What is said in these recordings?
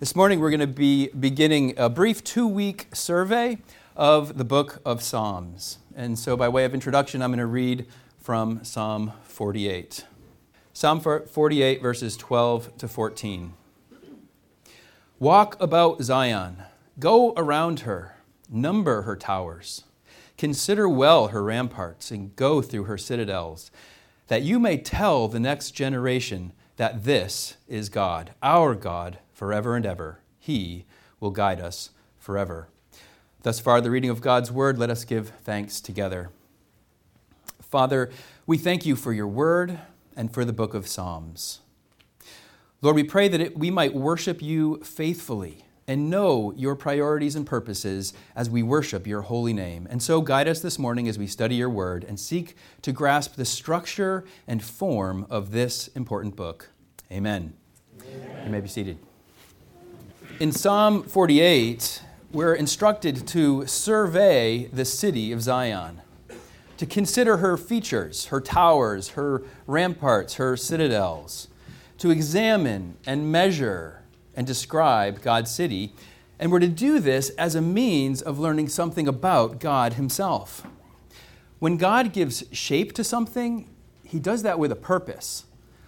This morning we're going to be beginning a brief two week survey of the book of Psalms. And so, by way of introduction, I'm going to read from Psalm 48. Psalm 48, verses 12 to 14. Walk about Zion, go around her, number her towers, consider well her ramparts, and go through her citadels, that you may tell the next generation that this is God, our God forever and ever. He will guide us forever. Thus far, the reading of God's word, let us give thanks together. Father, we thank you for your word and for the book of Psalms. Lord, we pray that it, we might worship you faithfully and know your priorities and purposes as we worship your holy name. And so guide us this morning as we study your word and seek to grasp the structure and form of this important book. Amen. Amen. You may be seated. In Psalm 48, we're instructed to survey the city of Zion, to consider her features, her towers, her ramparts, her citadels, to examine and measure and describe God's city. And we're to do this as a means of learning something about God Himself. When God gives shape to something, He does that with a purpose.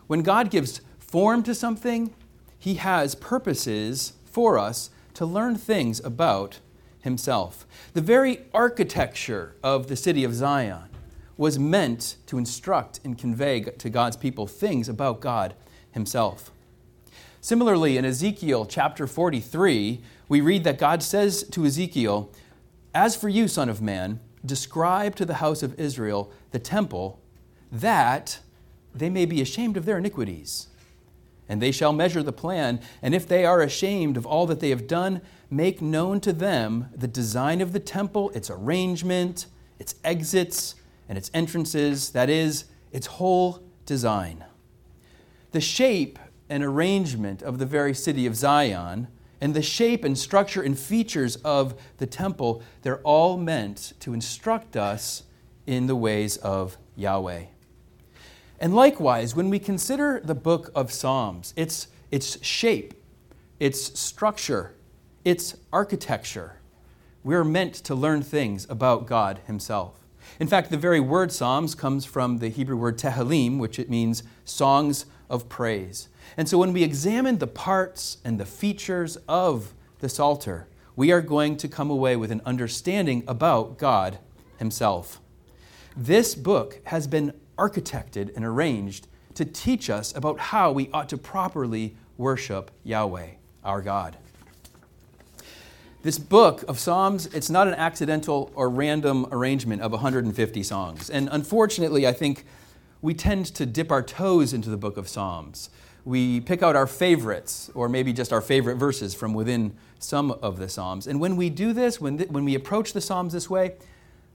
When God gives form to something, He has purposes for us to learn things about himself. The very architecture of the city of Zion was meant to instruct and convey to God's people things about God himself. Similarly, in Ezekiel chapter 43, we read that God says to Ezekiel, As for you, Son of Man, describe to the house of Israel the temple, that they may be ashamed of their iniquities and they shall measure the plan. And if they are ashamed of all that they have done, make known to them the design of the temple, its arrangement, its exits, and its entrances, that is, its whole design. The shape and arrangement of the very city of Zion, and the shape and structure and features of the temple, they're all meant to instruct us in the ways of Yahweh. And likewise, when we consider the book of Psalms, its, its shape, its structure, its architecture, we're meant to learn things about God Himself. In fact, the very word Psalms comes from the Hebrew word Tehillim, which it means songs of praise. And so when we examine the parts and the features of the Psalter, we are going to come away with an understanding about God Himself. This book has been architected and arranged to teach us about how we ought to properly worship Yahweh, our God. This book of Psalms, it's not an accidental or random arrangement of 150 songs. And unfortunately, I think we tend to dip our toes into the book of Psalms. We pick out our favorites, or maybe just our favorite verses from within some of the Psalms. And when we do this, when, th- when we approach the Psalms this way,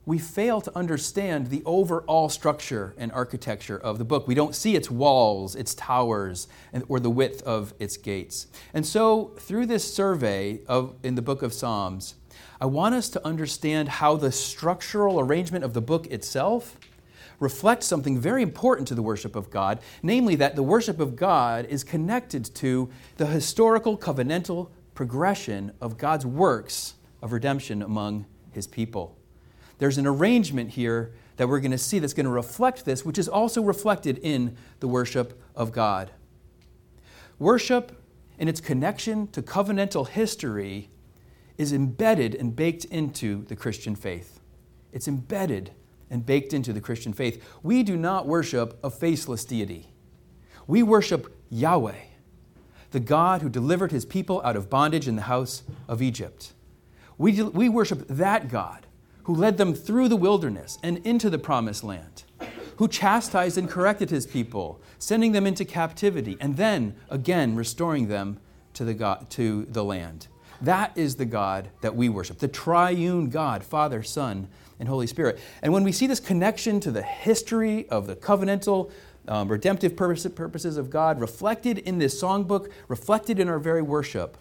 we fail to understand the overall structure and architecture of the book. We don't see its walls, its towers, or the width of its gates. And so, through this survey of, in the book of Psalms, I want us to understand how the structural arrangement of the book itself reflects something very important to the worship of God, namely that the worship of God is connected to the historical covenantal progression of God's works of redemption among his people there's an arrangement here that we're going to see that's going to reflect this, which is also reflected in the worship of God. Worship and its connection to covenantal history is embedded and baked into the Christian faith. It's embedded and baked into the Christian faith. We do not worship a faceless deity. We worship Yahweh, the God who delivered his people out of bondage in the house of Egypt. We, we worship that God who led them through the wilderness and into the promised land, who chastised and corrected his people, sending them into captivity, and then again restoring them to the, God, to the land. That is the God that we worship, the triune God, Father, Son, and Holy Spirit. And when we see this connection to the history of the covenantal, um, redemptive purposes of God reflected in this songbook, reflected in our very worship,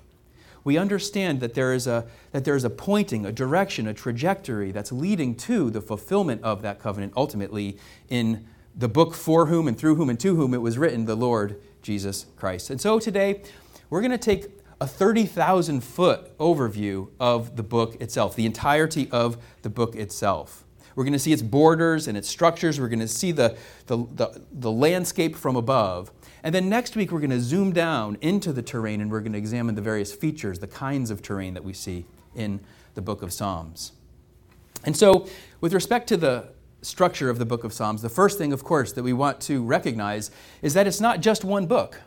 we understand that there is a, that there is a pointing, a direction, a trajectory that's leading to the fulfillment of that covenant ultimately in the book for whom and through whom and to whom it was written, the Lord Jesus Christ. And so today, we're going to take a 30,000 foot overview of the book itself, the entirety of the book itself. We're going to see its borders and its structures. We're going to see the, the, the, the landscape from above. And then next week, we're going to zoom down into the terrain and we're going to examine the various features, the kinds of terrain that we see in the book of Psalms. And so, with respect to the structure of the book of Psalms, the first thing, of course, that we want to recognize is that it's not just one book.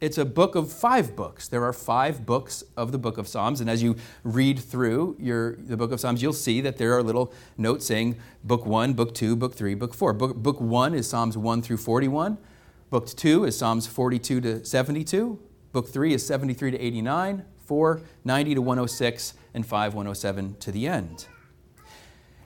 It's a book of five books. There are five books of the book of Psalms, and as you read through your, the book of Psalms, you'll see that there are little notes saying book one, book two, book three, book four. Book, book one is Psalms 1 through 41. Book 2 is Psalms 42 to 72. Book 3 is 73 to 89. 4, 90 to 106. And 5, 107 to the end.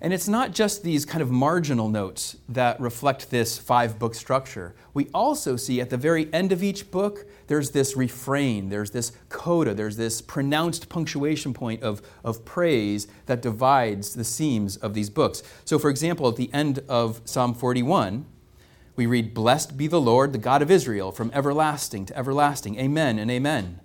And it's not just these kind of marginal notes that reflect this five book structure. We also see at the very end of each book, there's this refrain, there's this coda, there's this pronounced punctuation point of, of praise that divides the seams of these books. So, for example, at the end of Psalm 41, we read, Blessed be the Lord, the God of Israel, from everlasting to everlasting. Amen and amen.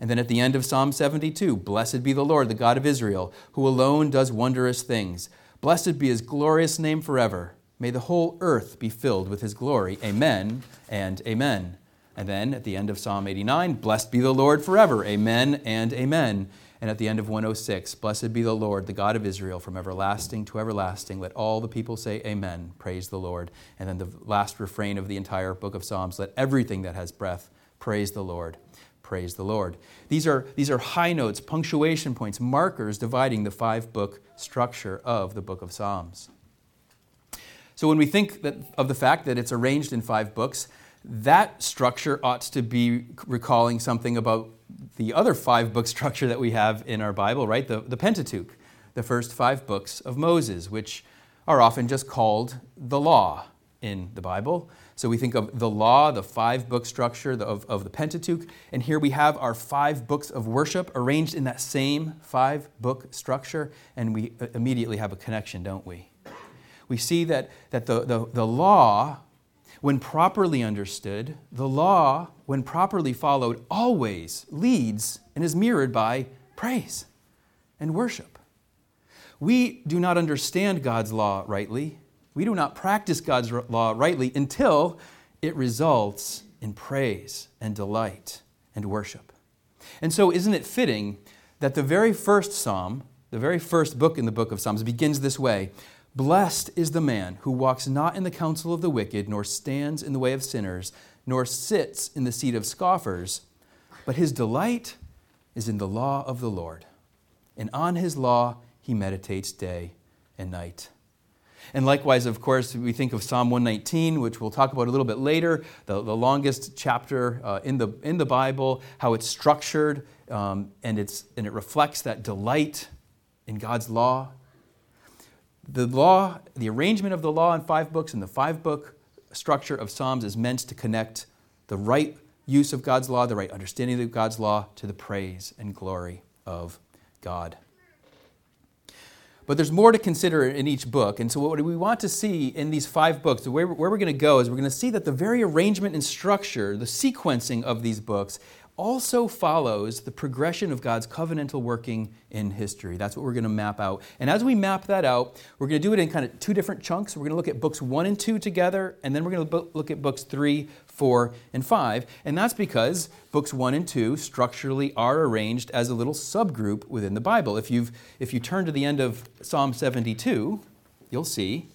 And then at the end of Psalm 72, Blessed be the Lord, the God of Israel, who alone does wondrous things. Blessed be his glorious name forever. May the whole earth be filled with his glory. Amen and amen. And then at the end of Psalm 89, Blessed be the Lord forever. Amen and amen. And at the end of 106, Blessed be the Lord, the God of Israel, from everlasting to everlasting. Let all the people say, Amen. Praise the Lord. And then the last refrain of the entire book of Psalms let everything that has breath praise the Lord. Praise the Lord. These are, these are high notes, punctuation points, markers dividing the five book structure of the book of Psalms. So when we think that, of the fact that it's arranged in five books, that structure ought to be recalling something about the other five book structure that we have in our Bible, right? The, the Pentateuch, the first five books of Moses, which are often just called the law in the Bible. So we think of the law, the five book structure of, of the Pentateuch, and here we have our five books of worship arranged in that same five book structure, and we uh, immediately have a connection, don't we? We see that, that the, the, the law when properly understood, the law, when properly followed, always leads and is mirrored by praise and worship. We do not understand God's law rightly. We do not practice God's law rightly until it results in praise and delight and worship. And so, isn't it fitting that the very first psalm, the very first book in the book of Psalms, begins this way Blessed is the man who walks not in the counsel of the wicked, nor stands in the way of sinners, nor sits in the seat of scoffers, but his delight is in the law of the Lord. And on his law he meditates day and night. And likewise, of course, we think of Psalm 119, which we'll talk about a little bit later, the, the longest chapter uh, in, the, in the Bible, how it's structured, um, and, it's, and it reflects that delight in God's law the law, the arrangement of the law in five books and the five book structure of Psalms is meant to connect the right use of God's law, the right understanding of God's law, to the praise and glory of God. But there's more to consider in each book. And so, what we want to see in these five books, where we're going to go is we're going to see that the very arrangement and structure, the sequencing of these books, also follows the progression of God's covenantal working in history. That's what we're going to map out. And as we map that out, we're going to do it in kind of two different chunks. We're going to look at books one and two together, and then we're going to look at books three, four, and five. And that's because books one and two structurally are arranged as a little subgroup within the Bible. If, you've, if you turn to the end of Psalm 72, you'll see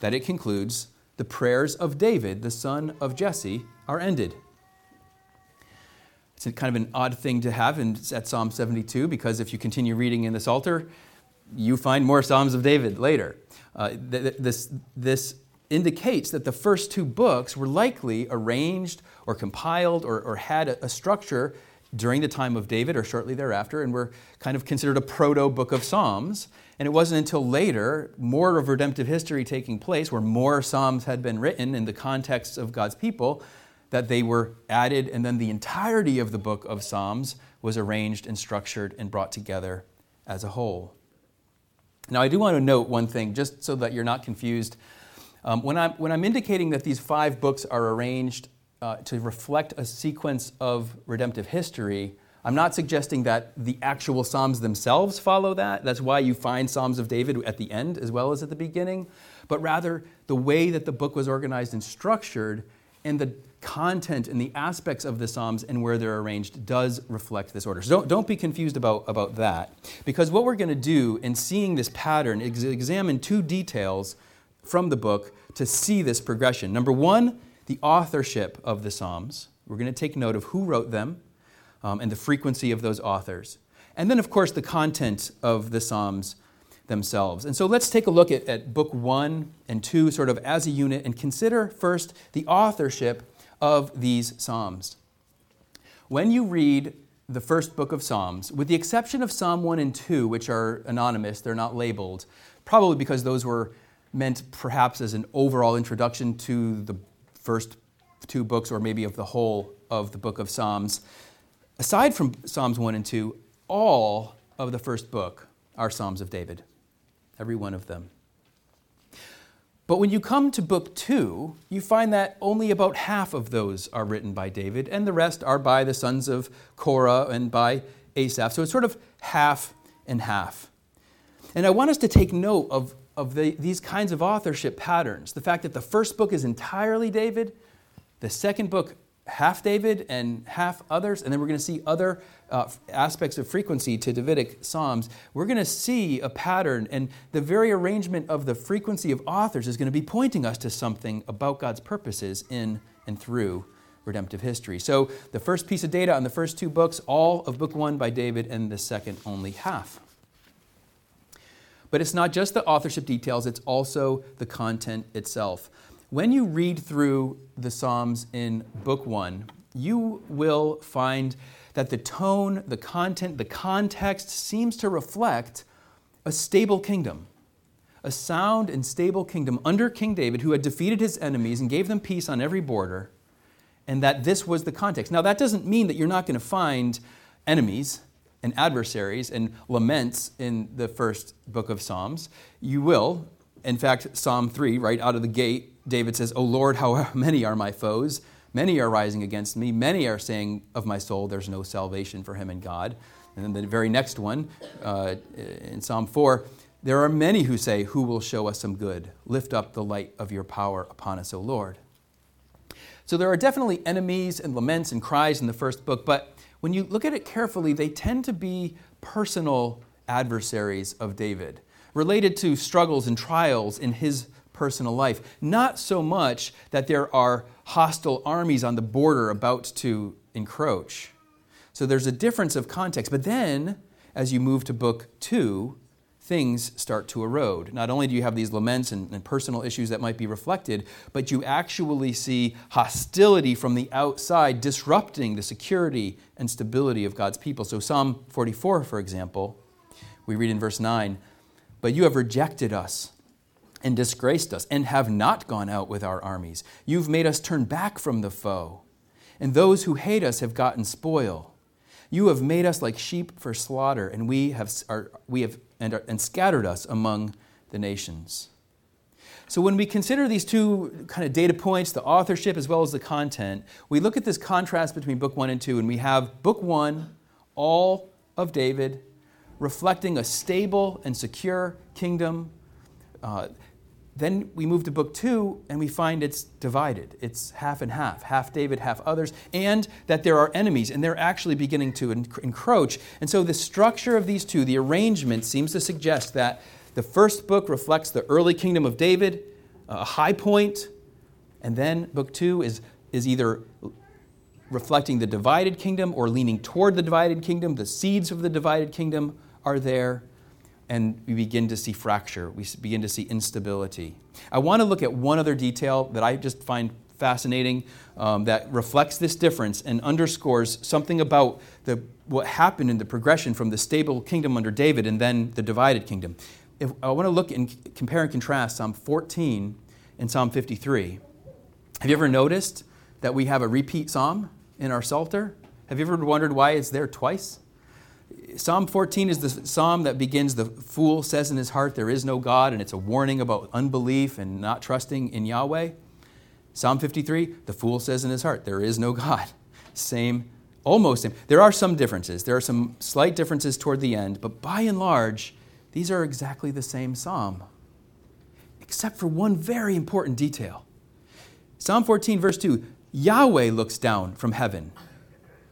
that it concludes the prayers of David, the son of Jesse, are ended. It's kind of an odd thing to have in, at Psalm 72 because if you continue reading in the Psalter, you find more Psalms of David later. Uh, th- this, this indicates that the first two books were likely arranged or compiled or, or had a, a, structure during the time of David or shortly thereafter and were kind of considered a proto book of Psalms. And it wasn't until later, more of redemptive history taking place, where more Psalms had been written in the context of God's people, that they were added, and then the entirety of the book of Psalms was arranged and structured and brought together as a whole. Now, I do want to note one thing, just so that you're not confused. Um, when, I'm, when I'm indicating that these five books are arranged uh, to reflect a sequence of redemptive history, I'm not suggesting that the actual Psalms themselves follow that. That's why you find Psalms of David at the end as well as at the beginning. But rather, the way that the book was organized and structured and the content and the aspects of the Psalms and where they're arranged does reflect this order. So don't, don't be confused about, about that. Because what we're going to do in seeing this pattern is examine two details from the book to see this progression. Number one, the authorship of the Psalms. We're going to take note of who wrote them um, and the frequency of those authors. And then, of course, the content of the Psalms themselves. And so let's take a look at, at book one and two, sort of as a unit, and consider first the authorship of these Psalms. When you read the first book of Psalms, with the exception of Psalm 1 and 2, which are anonymous, they're not labeled, probably because those were meant perhaps as an overall introduction to the first two books or maybe of the whole of the book of Psalms. Aside from Psalms 1 and 2, all of the first book are Psalms of David, every one of them. But when you come to book two, you find that only about half of those are written by David, and the rest are by the sons of Korah and by Asaph. So it's sort of half and half. And I want us to take note of, of the, these kinds of authorship patterns. The fact that the first book is entirely David, the second book half David and half others, and then we're going to see other uh, aspects of frequency to Davidic Psalms. We're going to see a pattern, and the very arrangement of the frequency of authors is going to be pointing us to something about God's purposes in and through redemptive history. So, the first piece of data on the first two books, all of book one by David, and the second only half. But it's not just the authorship details, it's also the content itself. When you read through the Psalms in Book One, you will find that the tone, the content, the context seems to reflect a stable kingdom, a sound and stable kingdom under King David who had defeated his enemies and gave them peace on every border, and that this was the context. Now, that doesn't mean that you're not going to find enemies and adversaries and laments in the first book of Psalms. You will. In fact, Psalm 3, right out of the gate, David says, O Lord, how many are my foes? Many are rising against me. Many are saying of my soul, there's no salvation for him in God. And then the very next one, uh, in Psalm 4, there are many who say, Who will show us some good? Lift up the light of your power upon us, O Lord. So there are definitely enemies and laments and cries in the first book, but when you look at it carefully, they tend to be personal adversaries of David, related to struggles and trials in his personal life. Not so much that there are hostile armies on the border about to encroach. So there's a difference of context. But then, as you move to book two, things start to erode. Not only do you have these laments and, and, personal issues that might be reflected, but you actually see hostility from the outside disrupting the security and stability of God's people. So, Psalm 44, for example, we read in verse 9, But you have rejected us and disgraced us, and have not gone out with our armies. You've made us turn back from the foe, and those who hate us have gotten spoil. You have made us like sheep for slaughter, and we have, are, we have and, are, and scattered us among the nations. So, when we consider these two kind of data points, the authorship as well as the content, we look at this contrast between book one and two, and we have book one, all of David, reflecting a stable and secure kingdom. Uh, then we move to book two and we find it's divided. It's half and half, half David, half others, and that there are enemies and they're actually beginning to encroach. And so the structure of these two, the arrangement, seems to suggest that the first book reflects the early kingdom of David, a high point, and then book two is, is either reflecting the divided kingdom or leaning toward the divided kingdom. The seeds of the divided kingdom are there and we begin to see fracture. We begin to see instability. I want to look at one other detail that I just find fascinating um, that reflects this difference and underscores something about the, what happened in the progression from the stable kingdom under David and then the divided kingdom. If, I want to look and compare and contrast Psalm 14 and Psalm 53. Have you ever noticed that we have a repeat psalm in our Psalter? Have you ever wondered why it's there twice? Psalm 14 is the psalm that begins The fool says in his heart, There is no God, and it's a warning about unbelief and not trusting in Yahweh. Psalm 53, the fool says in his heart, There is no God. Same almost same. There are some differences. There are some slight differences toward the end, but by and large, these are exactly the same psalm, except for one very important detail. Psalm 14, verse 2 Yahweh looks down from heaven.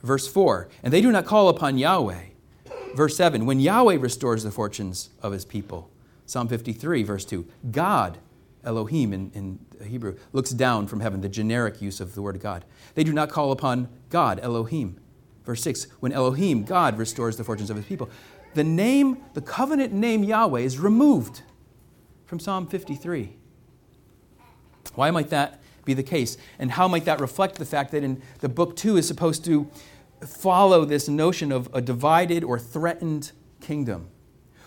Verse 4 And they do not call upon Yahweh. Verse 7 When Yahweh restores the fortunes of his people. Psalm 53, verse 2 God, Elohim in, in Hebrew, looks down from heaven, the generic use of the word God. They do not call upon God, Elohim. Verse 6 When Elohim, God, restores the fortunes of his people. The name, the covenant name Yahweh is removed from Psalm 53. Why might that be the case? And how might that reflect the fact that in the book two is supposed to follow this notion of a divided or threatened kingdom?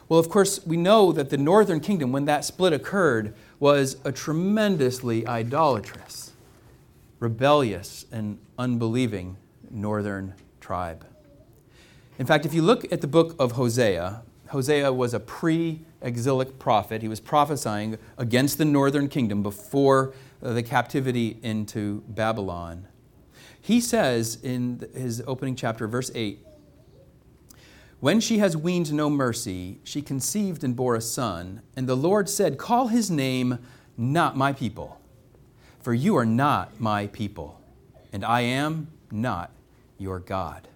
Well, of course, we know that the northern kingdom, when that split occurred, was a tremendously idolatrous, rebellious, and unbelieving northern tribe. In fact, if you look at the book of Hosea, Hosea was a pre exilic prophet. He was prophesying against the northern kingdom before the captivity into Babylon. He says in his opening chapter, verse 8, When she has weaned no mercy, she conceived and bore a son, and the Lord said, Call his name not my people, for you are not my people, and I am not your God.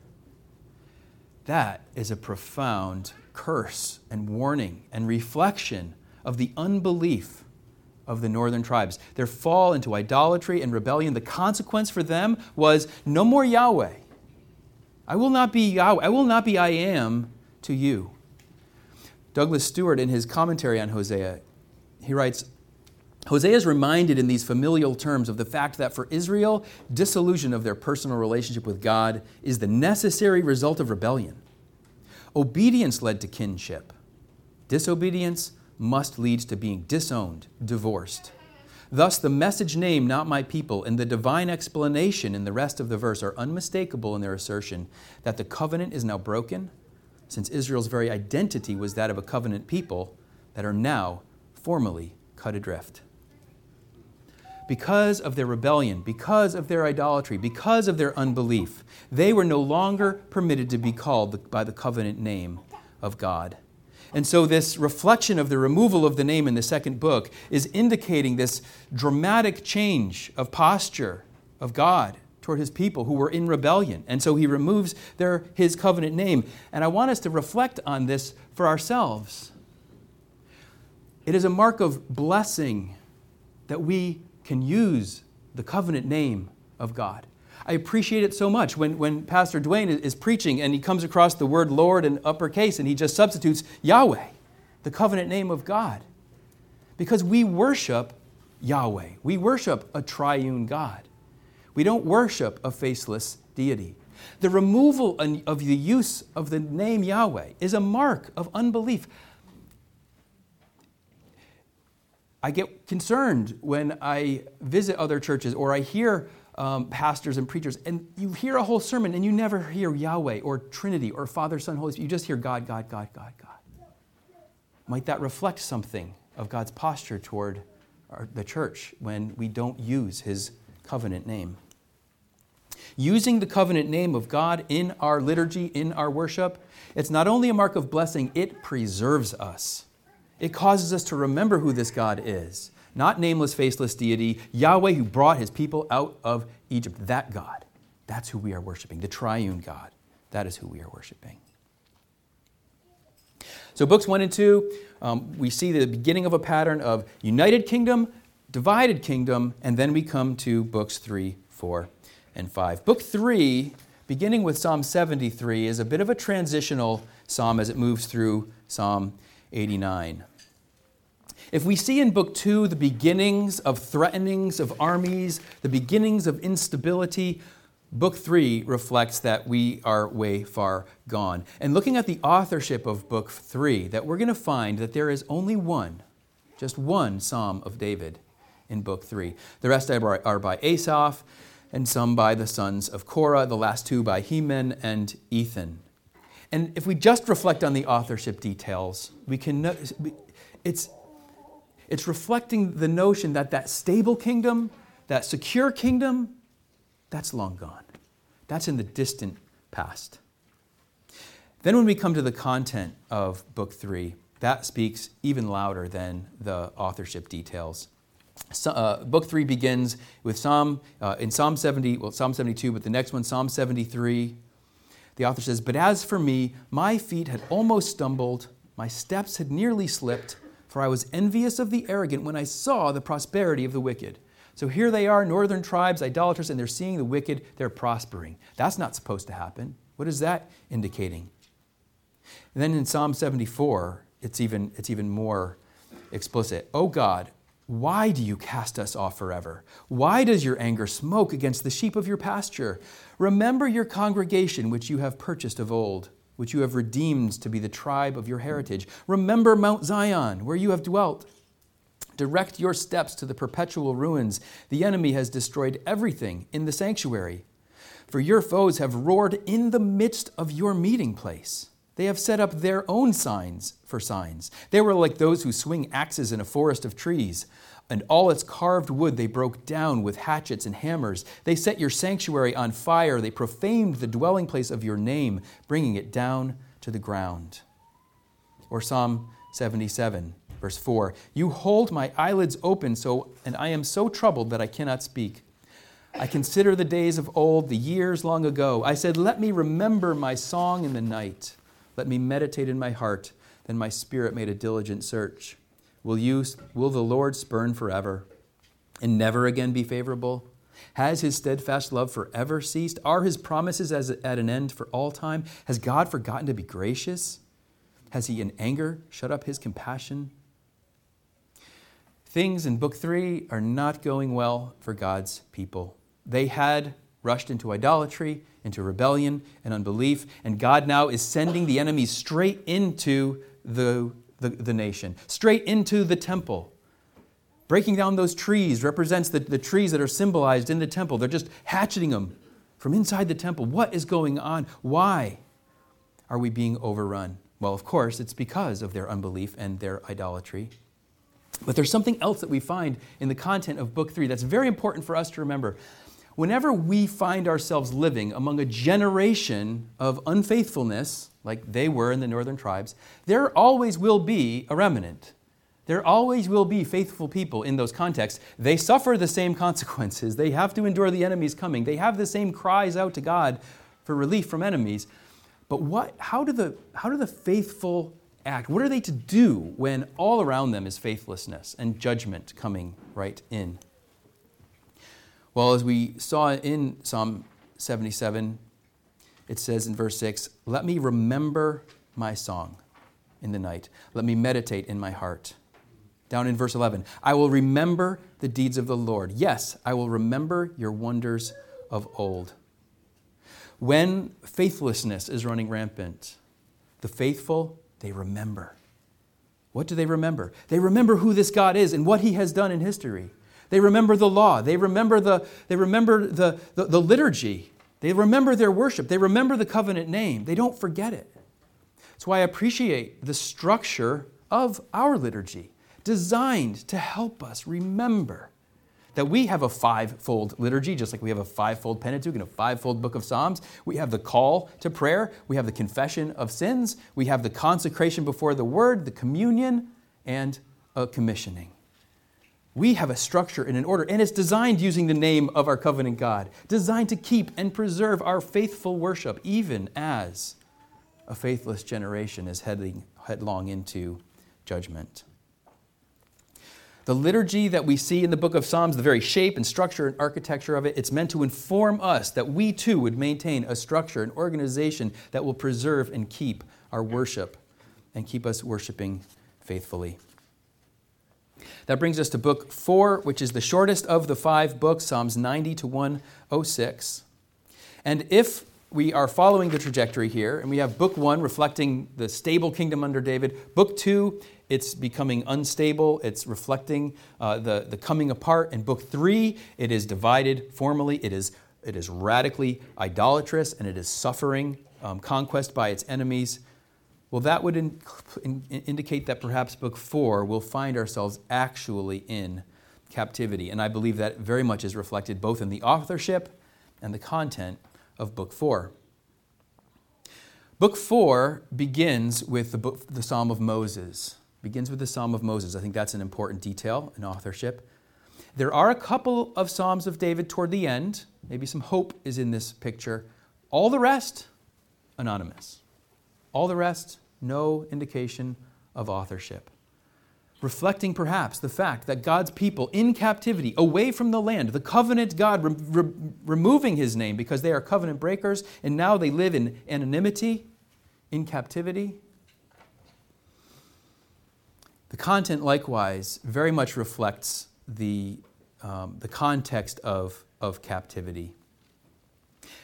That is a profound curse and warning and reflection of the unbelief of the northern tribes. Their fall into idolatry and rebellion, the consequence for them was no more Yahweh. I will not be Yahweh. I will not be I am to you. Douglas Stuart, in his commentary on Hosea, he writes Hosea is reminded in these familial terms of the fact that for Israel, dissolution of their personal relationship with God is the necessary result of rebellion. Obedience led to kinship. Disobedience must lead to being disowned, divorced. Thus, the message name, not my people, and the divine explanation in the rest of the verse are unmistakable in their assertion that the covenant is now broken, since Israel's very identity was that of a covenant people that are now formally cut adrift. Because of their rebellion, because of their idolatry, because of their unbelief, they were no longer permitted to be called by the covenant name of God. And so, this reflection of the removal of the name in the second book is indicating this dramatic change of posture of God toward his people who were in rebellion. And so, he removes their, his covenant name. And I want us to reflect on this for ourselves. It is a mark of blessing that we can use the covenant name of God. I appreciate it so much when, when Pastor Dwayne is preaching and he comes across the word Lord in uppercase and he just substitutes Yahweh, the covenant name of God. Because we worship Yahweh, we worship a triune God. We don't worship a faceless deity. The removal of the use of the name Yahweh is a mark of unbelief. I get concerned when I visit other churches or I hear um, pastors and preachers, and you hear a whole sermon and you never hear Yahweh or Trinity or Father, Son, Holy Spirit. You just hear God, God, God, God, God. Might that reflect something of God's posture toward our, the church when we don't use His covenant name? Using the covenant name of God in our liturgy, in our worship, it's not only a mark of blessing, it preserves us. It causes us to remember who this God is not nameless, faceless deity, Yahweh who brought his people out of Egypt. That God. That's who we are worshiping, the triune God. That is who we are worshiping. So, books one and two, um, we see the beginning of a pattern of united kingdom, divided kingdom, and then we come to books three, four, and five. Book three, beginning with Psalm 73, is a bit of a transitional psalm as it moves through Psalm 89. If we see in Book Two the beginnings of threatenings of armies, the beginnings of instability, Book Three reflects that we are way far gone. And looking at the authorship of Book Three, that we're going to find that there is only one, just one Psalm of David in Book Three. The rest are by Asaph, and some by the sons of Korah, the last two by Heman and Ethan. And if we just reflect on the authorship details, we can it's it's reflecting the notion that that stable kingdom, that secure kingdom, that's long gone. That's in the distant past. Then, when we come to the content of Book 3, that speaks even louder than the authorship details. So, uh, book 3 begins with Psalm, uh, in Psalm 70, well, Psalm 72, but the next one, Psalm 73. The author says, But as for me, my feet had almost stumbled, my steps had nearly slipped, for I was envious of the arrogant when I saw the prosperity of the wicked. So here they are, northern tribes, idolaters, and they're seeing the wicked, they're prospering. That's not supposed to happen. What is that indicating? And then in Psalm 74, it's even, it's even more explicit. Oh God, why do you cast us off forever? Why does your anger smoke against the sheep of your pasture? Remember your congregation, which you have purchased of old, which you have redeemed to be the tribe of your heritage. Remember Mount Zion, where you have dwelt. Direct your steps to the perpetual ruins. The enemy has destroyed everything in the sanctuary. For your foes have roared in the midst of your meeting place. They have set up their own signs for signs. They were like those who swing axes in a forest of trees, and all its carved wood they broke down with hatchets and hammers. They set your sanctuary on fire. They profaned the dwelling place of your name, bringing it down to the ground. Or Psalm 77, verse 4 You hold my eyelids open, so, and I am so troubled that I cannot speak. I consider the days of old, the years long ago. I said, Let me remember my song in the night. Let me meditate in my heart. Then my spirit made a diligent search. Will, you, will the Lord spurn forever and never again be favorable? Has his steadfast love forever ceased? Are his promises as, at an end for all time? Has God forgotten to be gracious? Has he in anger shut up his compassion? Things in Book 3 are not going well for God's people. They had rushed into idolatry, into rebellion and unbelief, and God now is sending the enemy straight into the, the, the, nation, straight into the temple. Breaking down those trees represents the, the trees that are symbolized in the temple. They're just hatcheting them from inside the temple. What is going on? Why are we being overrun? Well, of course, it's because of their unbelief and their idolatry. But there's something else that we find in the content of Book 3 that's very important for us to remember whenever we find ourselves living among a generation of unfaithfulness, like they were in the northern tribes, there always will be a remnant. There always will be faithful people in those contexts. They suffer the same consequences. They have to endure the enemies coming. They have the same cries out to God for relief from enemies. But what, how, do the, how do the faithful act? What are they to do when all around them is faithlessness and judgment coming right in? Well, as we saw in Psalm 77, it says in verse 6 Let me remember my song in the night, let me meditate in my heart. Down in verse 11, I will remember the deeds of the Lord. Yes, I will remember your wonders of old. When faithlessness is running rampant, the faithful, they remember. What do they remember? They remember who this God is and what he has done in history. They remember the law. They remember the, they remember the, the, the liturgy. They remember their worship. They remember the covenant name. They don't forget it. That's why I appreciate the structure of our liturgy, designed to help us remember that we have a five-fold liturgy, just like we have a five-fold Pentateuch and a five-fold book of Psalms. We have the call to prayer, we have the confession of sins, we have the consecration before the word, the communion, and a commissioning. We have a structure and an order, and it's designed using the name of our covenant God, designed to keep and preserve our faithful worship, even as a faithless generation is heading headlong into judgment. The liturgy that we see in the book of Psalms, the very shape and structure and architecture of it, it's meant to inform us that we too would maintain a structure, an organization that will preserve and keep our worship and keep us worshiping faithfully. That brings us to book four, which is the shortest of the five books, Psalms 90 to 106. And if we are following the trajectory here, and we have book one reflecting the stable kingdom under David, book two, it's becoming unstable, it's reflecting uh, the, the coming apart, and book three, it is divided formally, it is, it is radically idolatrous, and it is suffering um, conquest by its enemies. Well, that would in, in, indicate that perhaps book four will find ourselves actually in captivity. And I believe that very much is reflected both in the authorship and the content of book four. Book four begins with the, book, the Psalm of Moses. Begins with the Psalm of Moses. I think that's an important detail in authorship. There are a couple of Psalms of David toward the end. Maybe some hope is in this picture. All the rest, anonymous. All the rest, no indication of authorship. Reflecting perhaps the fact that God's people in captivity, away from the land, the covenant God re- re- removing his name because they are covenant breakers, and now they live in anonymity, in captivity. The content, likewise, very much reflects the, um, the context of, of captivity,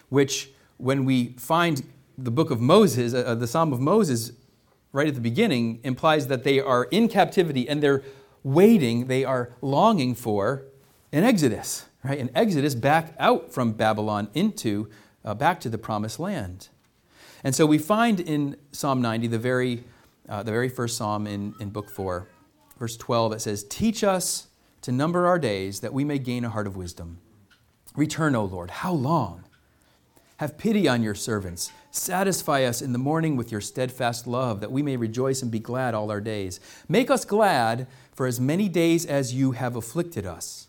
which, when we find the book of Moses, uh, the Psalm of Moses, right at the beginning, implies that they are in captivity and they're waiting, they are longing for an exodus, right? An exodus back out from Babylon into, uh, back to the promised land. And so we find in Psalm 90, the very, uh, the very first psalm in, in book 4, verse 12, it says, Teach us to number our days that we may gain a heart of wisdom. Return, O Lord. How long? Have pity on your servants. Satisfy us in the morning with your steadfast love, that we may rejoice and be glad all our days. Make us glad for as many days as you have afflicted us,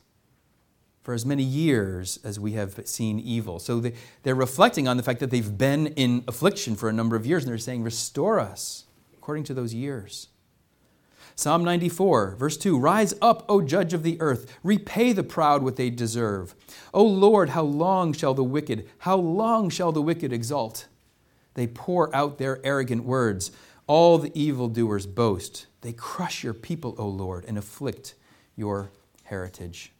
for as many years as we have seen evil. So they're reflecting on the fact that they've been in affliction for a number of years, and they're saying, Restore us according to those years. Psalm 94, verse 2 Rise up, O judge of the earth, repay the proud what they deserve. O Lord, how long shall the wicked, how long shall the wicked exult? They pour out their arrogant words. All the evildoers boast. They crush your people, O Lord, and afflict your heritage.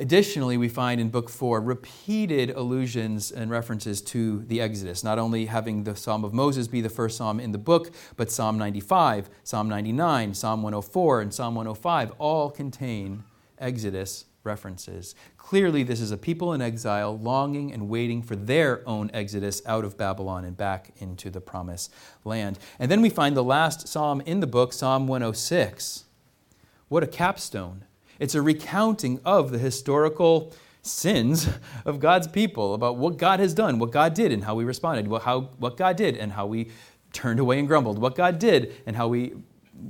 Additionally, we find in Book 4 repeated allusions and references to the Exodus, not only having the Psalm of Moses be the first psalm in the book, but Psalm 95, Psalm 99, Psalm 104, and Psalm 105 all contain Exodus references. Clearly, this is a people in exile longing and waiting for their own exodus out of Babylon and back into the promised land. And then we find the last psalm in the book, Psalm 106. What a capstone! It's a recounting of the historical sins of God's people about what God has done, what God did, and how we responded, what, how, what God did, and how we turned away and grumbled, what God did, and how we,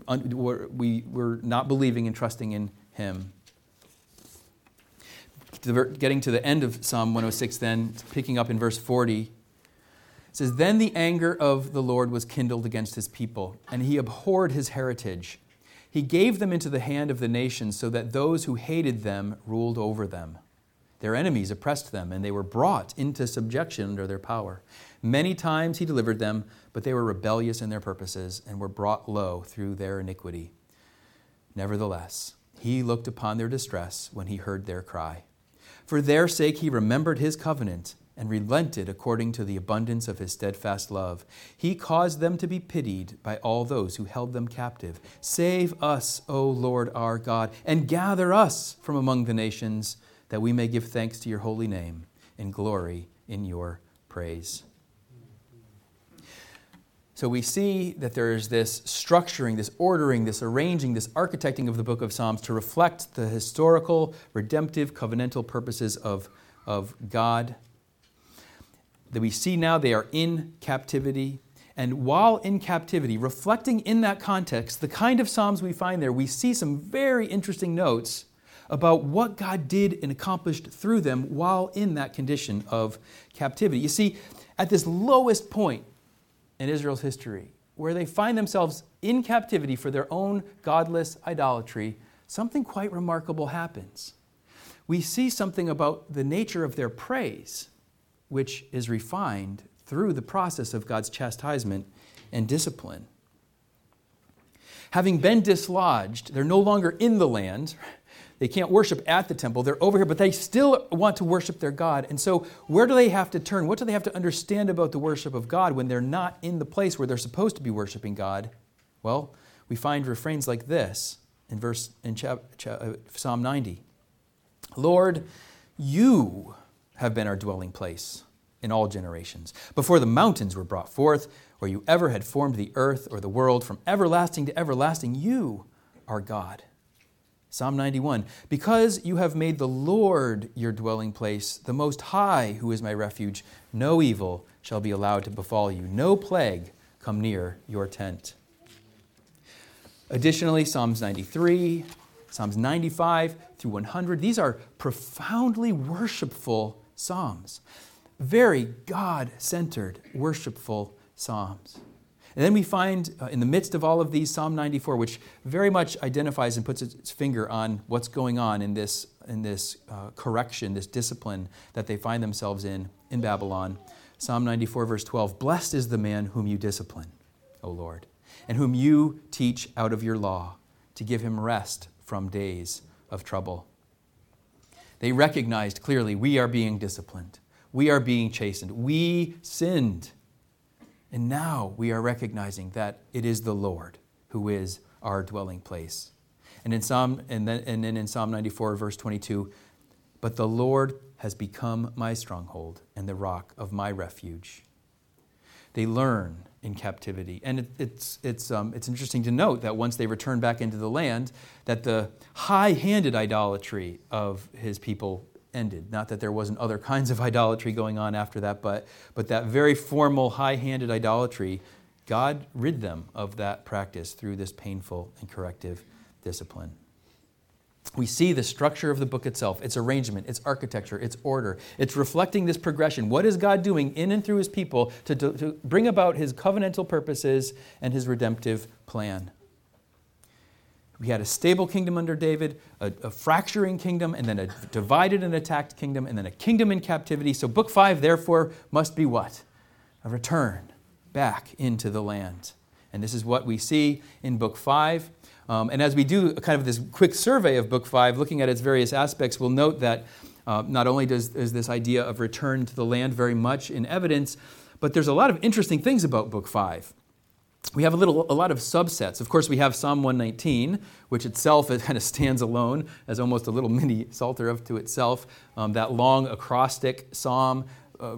we were not believing and trusting in Him. Getting to the end of Psalm 106, then, picking up in verse 40, it says, Then the anger of the Lord was kindled against his people, and he abhorred his heritage. He gave them into the hand of the nations so that those who hated them ruled over them. Their enemies oppressed them, and they were brought into subjection under their power. Many times he delivered them, but they were rebellious in their purposes and were brought low through their iniquity. Nevertheless, he looked upon their distress when he heard their cry. For their sake he remembered his covenant and relented according to the abundance of his steadfast love. He caused them to be pitied by all those who held them captive. Save us, O Lord our God, and gather us from among the nations, that we may give thanks to your holy name and glory in your praise. So we see that there is this structuring, this ordering, this arranging, this architecting of the book of Psalms to reflect the historical, redemptive, covenantal purposes of, of God that we see now they are in captivity. And while in captivity, reflecting in that context, the kind of Psalms we find there, we see some very interesting notes about what God did and accomplished through them while in that condition of captivity. You see, at this lowest point in Israel's history, where they find themselves in captivity for their own godless idolatry, something quite remarkable happens. We see something about the nature of their praise which is refined through the process of God's chastisement and discipline. Having been dislodged, they're no longer in the land. They can't worship at the temple. They're over here, but they still want to worship their God. And so, where do they have to turn? What do they have to understand about the worship of God when they're not in the place where they're supposed to be worshiping God? Well, we find refrains like this in verse in uh, Psalm 90. Lord, you have been our dwelling place in all generations. Before the mountains were brought forth, or you ever had formed the earth or the world, from everlasting to everlasting, you are God. Psalm 91 Because you have made the Lord your dwelling place, the Most High, who is my refuge, no evil shall be allowed to befall you. No plague come near your tent. Additionally, Psalms 93, Psalms 95 through 100, these are profoundly worshipful Psalms. Very God centered, worshipful Psalms. And then we find uh, in the midst of all of these Psalm 94, which very much identifies and puts its finger on what's going on in this, in this uh, correction, this discipline that they find themselves in in Babylon. Psalm 94, verse 12 Blessed is the man whom you discipline, O Lord, and whom you teach out of your law to give him rest from days of trouble. They recognized clearly we are being disciplined, we are being chastened, we sinned. And now we are recognizing that it is the Lord who is our dwelling place. And in Psalm and then, and then in Psalm 94 verse 22, but the Lord has become my stronghold and the rock of my refuge. They learn in captivity. And it, it's, it's, um, it's interesting to note that once they return back into the land, that the high-handed idolatry of his people ended. Not that there wasn't other kinds of idolatry going on after that, but, but that very formal, high handed idolatry, God rid them of that practice through this painful and corrective discipline. We see the structure of the book itself, its arrangement, its architecture, its order. It's reflecting this progression. What is God doing in and through his people to, to, to bring about his covenantal purposes and his redemptive plan? We had a stable kingdom under David, a, a, fracturing kingdom, and then a divided and attacked kingdom, and then a kingdom in captivity. So, book five, therefore, must be what? A return back into the land. And this is what we see in book five. Um, and as we do kind of this quick survey of book five, looking at its various aspects, we'll note that uh, not only does is this idea of return to the land very much in evidence, but there's a lot of interesting things about book five we have a, little, a lot of subsets. Of course, we have Psalm 119, which itself it kind of stands alone as almost a little mini psalter of to itself. Um, that long acrostic psalm uh,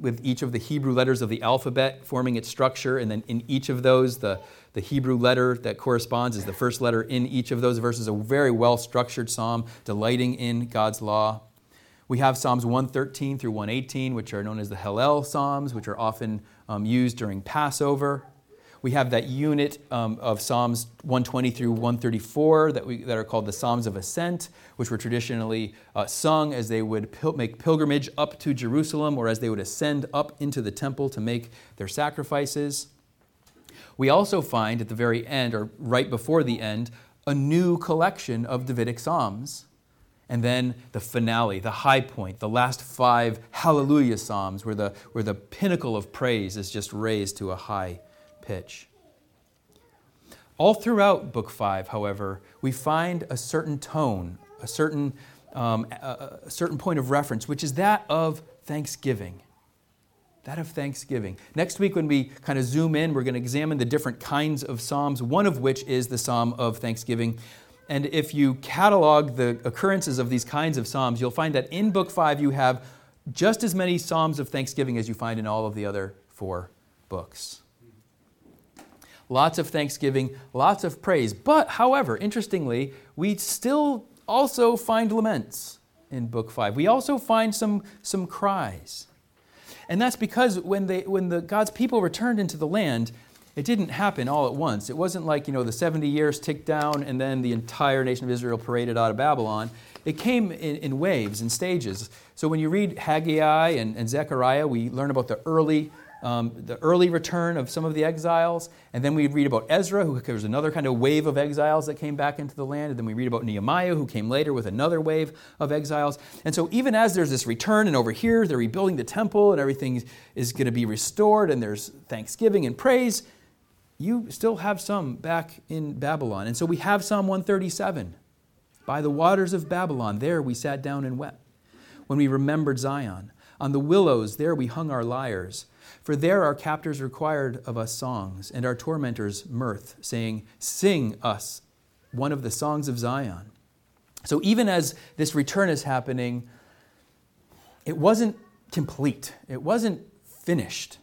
with each of the Hebrew letters of the alphabet forming its structure, and then in each of those, the, the Hebrew letter that corresponds is the first letter in each of those verses. A very well structured psalm, delighting in God's law. We have Psalms 113 through 118, which are known as the Hallel Psalms, which are often um, used during Passover we have that unit um, of Psalms 120 through 134 that, we, that are called the Psalms of Ascent, which were traditionally uh, sung as they would pil- make pilgrimage up to Jerusalem or as they would ascend up into the temple to make their sacrifices. We also find at the very end, or right before the end, a new collection of Davidic Psalms. And then the finale, the high point, the last five Hallelujah Psalms, where the, where the pinnacle of praise is just raised to a high pitch. All throughout Book 5, however, we find a certain tone, a certain, um, a, a certain point of reference, which is that of thanksgiving. That of thanksgiving. Next week, when we kind of zoom in, we're going to examine the different kinds of Psalms, one of which is the Psalm of Thanksgiving. And if you catalog the occurrences of these kinds of Psalms, you'll find that in Book 5 you have just as many Psalms of Thanksgiving as you find in all of the other four books lots of thanksgiving, lots of praise. But, however, interestingly, we still also find laments in book five. We also find some, some cries. And that's because when, they, when the, God's people returned into the land, it didn't happen all at once. It wasn't like, you know, the 70 years ticked down and then the entire nation of Israel paraded out of Babylon. It came in, in waves and stages. So when you read Haggai and, and Zechariah, we learn about the early um, the early return of some of the exiles, and then we read about Ezra, who there was another kind of wave of exiles that came back into the land, and then we read about Nehemiah, who came later with another wave of exiles. And so, even as there's this return, and over here they're rebuilding the temple, and everything is going to be restored, and there's thanksgiving and praise, you still have some back in Babylon. And so, we have Psalm 137. By the waters of Babylon, there we sat down and wept. When we remembered Zion, on the willows, there we hung our lyres. For there our captors required of us songs, and our tormentors mirth, saying, Sing us one of the songs of Zion. So even as this return is happening, it wasn't complete, it wasn't finished.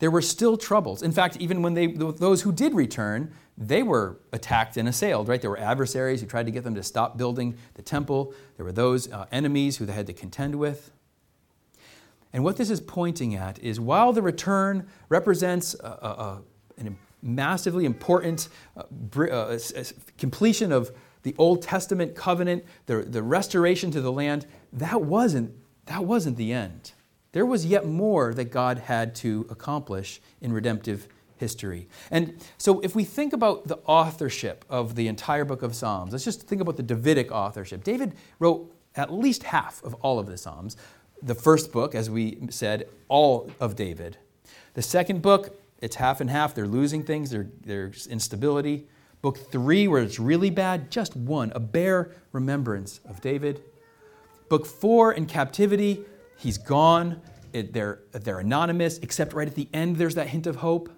There were still troubles. In fact, even when they, those who did return, they were attacked and assailed, right? There were adversaries who tried to get them to stop building the temple. There were those uh, enemies who they had to contend with. And what this is pointing at is while the return represents a, a, a massively important uh, uh, completion of the Old Testament covenant, the, the restoration to the land, that wasn't, that wasn't the end. There was yet more that God had to accomplish in redemptive history. And so, if we think about the authorship of the entire book of Psalms, let's just think about the Davidic authorship. David wrote at least half of all of the Psalms. The first book, as we said, all of David. The second book, it's half and half. They're losing things, there's instability. Book three, where it's really bad, just one, a bare remembrance of David. Book four, in captivity, he's gone. It, they're, they're anonymous, except right at the end, there's that hint of hope.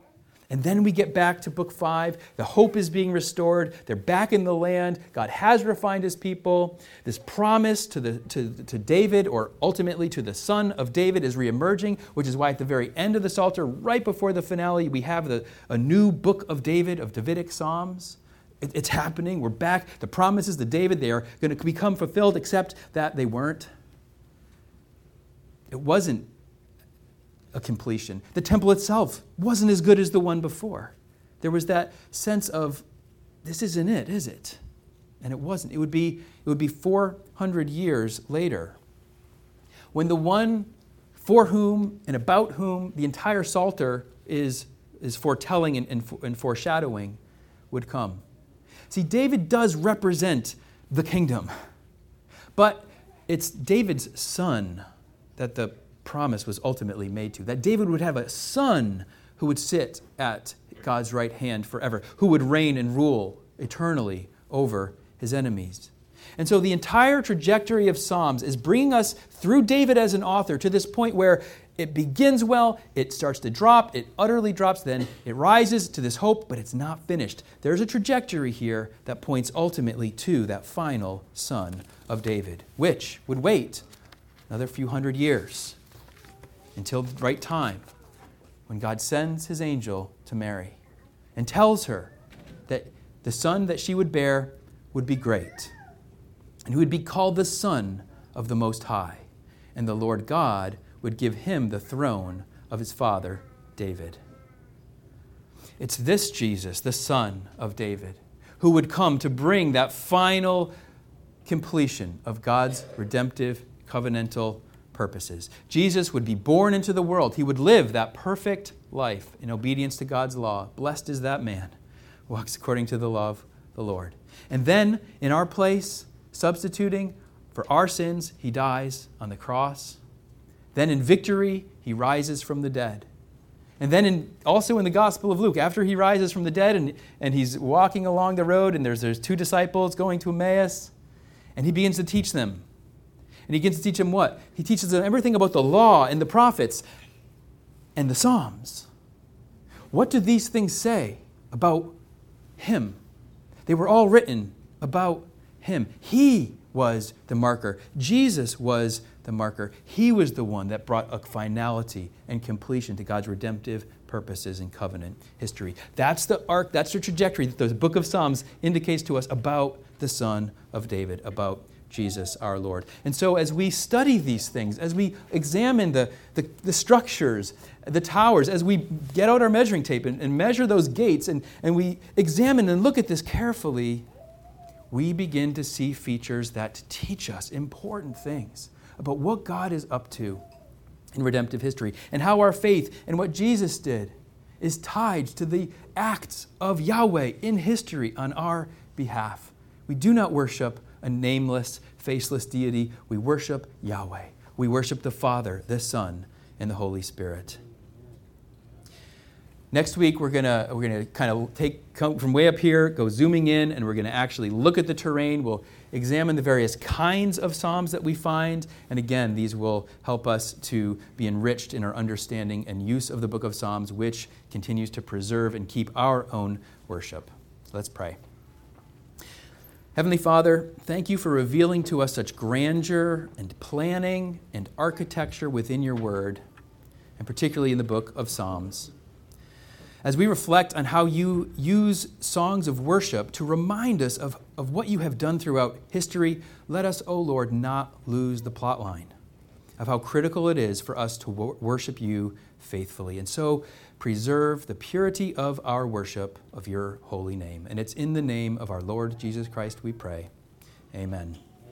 And then we get back to book five. The hope is being restored. They're back in the land. God has refined his people. This promise to, the, to, to David, or ultimately to the son of David, is reemerging, which is why at the very end of the Psalter, right before the finale, we have the, a new book of David, of Davidic Psalms. It, it's happening. We're back. The promises to David, they are going to become fulfilled, except that they weren't. It wasn't a completion. The temple itself wasn't as good as the one before. There was that sense of, this isn't it, is it? And it wasn't. It would be, it would be 400 years later when the one for whom and about whom the entire Psalter is, is foretelling and, and, and foreshadowing would come. See, David does represent the kingdom, but it's David's son that the promise was ultimately made to. That David would have a son who would sit at God's right hand forever, who would reign and rule eternally over his enemies. And so the entire trajectory of Psalms is bringing us through David as an author to this point where it begins well, it starts to drop, it utterly drops, then it rises to this hope, but it's not finished. There's a trajectory here that points ultimately to that final son of David, which would wait another few hundred years until the right time when God sends his angel to Mary and tells her that the son that she would bear would be great and he would be called the Son of the Most High. And the Lord God would give him the throne of his father David. It's this Jesus, the Son of David, who would come to bring that final completion of God's redemptive covenantal purposes. Jesus would be born into the world. He would live that perfect life in obedience to God's law. Blessed is that man who walks according to the law of the Lord. And then, in our place, substituting for our sins, he dies on the cross. Then, in victory, he rises from the dead. And then, in, also in the Gospel of Luke, after he rises from the dead and, and he's walking along the road, and there's, there's two disciples going to Emmaus, and he begins to teach them and he begins to teach him what? He teaches them everything about the law and the prophets and the Psalms. What do these things say about him? They were all written about him. He was the marker. Jesus was the marker. He was the one that brought a finality and completion to God's redemptive purposes in covenant history. That's the arc, that's the trajectory that the book of Psalms indicates to us about the Son of David, about Jesus our Lord. And so, as we study these things, as we examine the, the, the structures, the towers, as we get out our measuring tape and, and measure those gates, and, and we examine and look at this carefully, we begin to see features that teach us important things about what God is up to in redemptive history and how our faith and what Jesus did is tied to the acts of Yahweh in history on our behalf. We do not worship a nameless, faceless deity. We worship Yahweh. We worship the Father, the Son, and the Holy Spirit. Next week, we're going we're gonna kind of take come from way up here, go zooming in, and we're going to actually look at the terrain. We'll examine the various kinds of Psalms that we find. And again, these will help us to be enriched in our understanding and use of the book of Psalms, which continues to preserve and keep our own worship. So let's pray. Heavenly Father, thank you for revealing to us such grandeur and planning and architecture within your word, and particularly in the book of Psalms. As we reflect on how you use songs of worship to remind us of, of what you have done throughout history, let us, O oh Lord, not lose the plot line of how critical it is for us to worship you faithfully. And so preserve the purity of our worship of your holy name. And it's in the name of our Lord Jesus Christ we pray. Amen.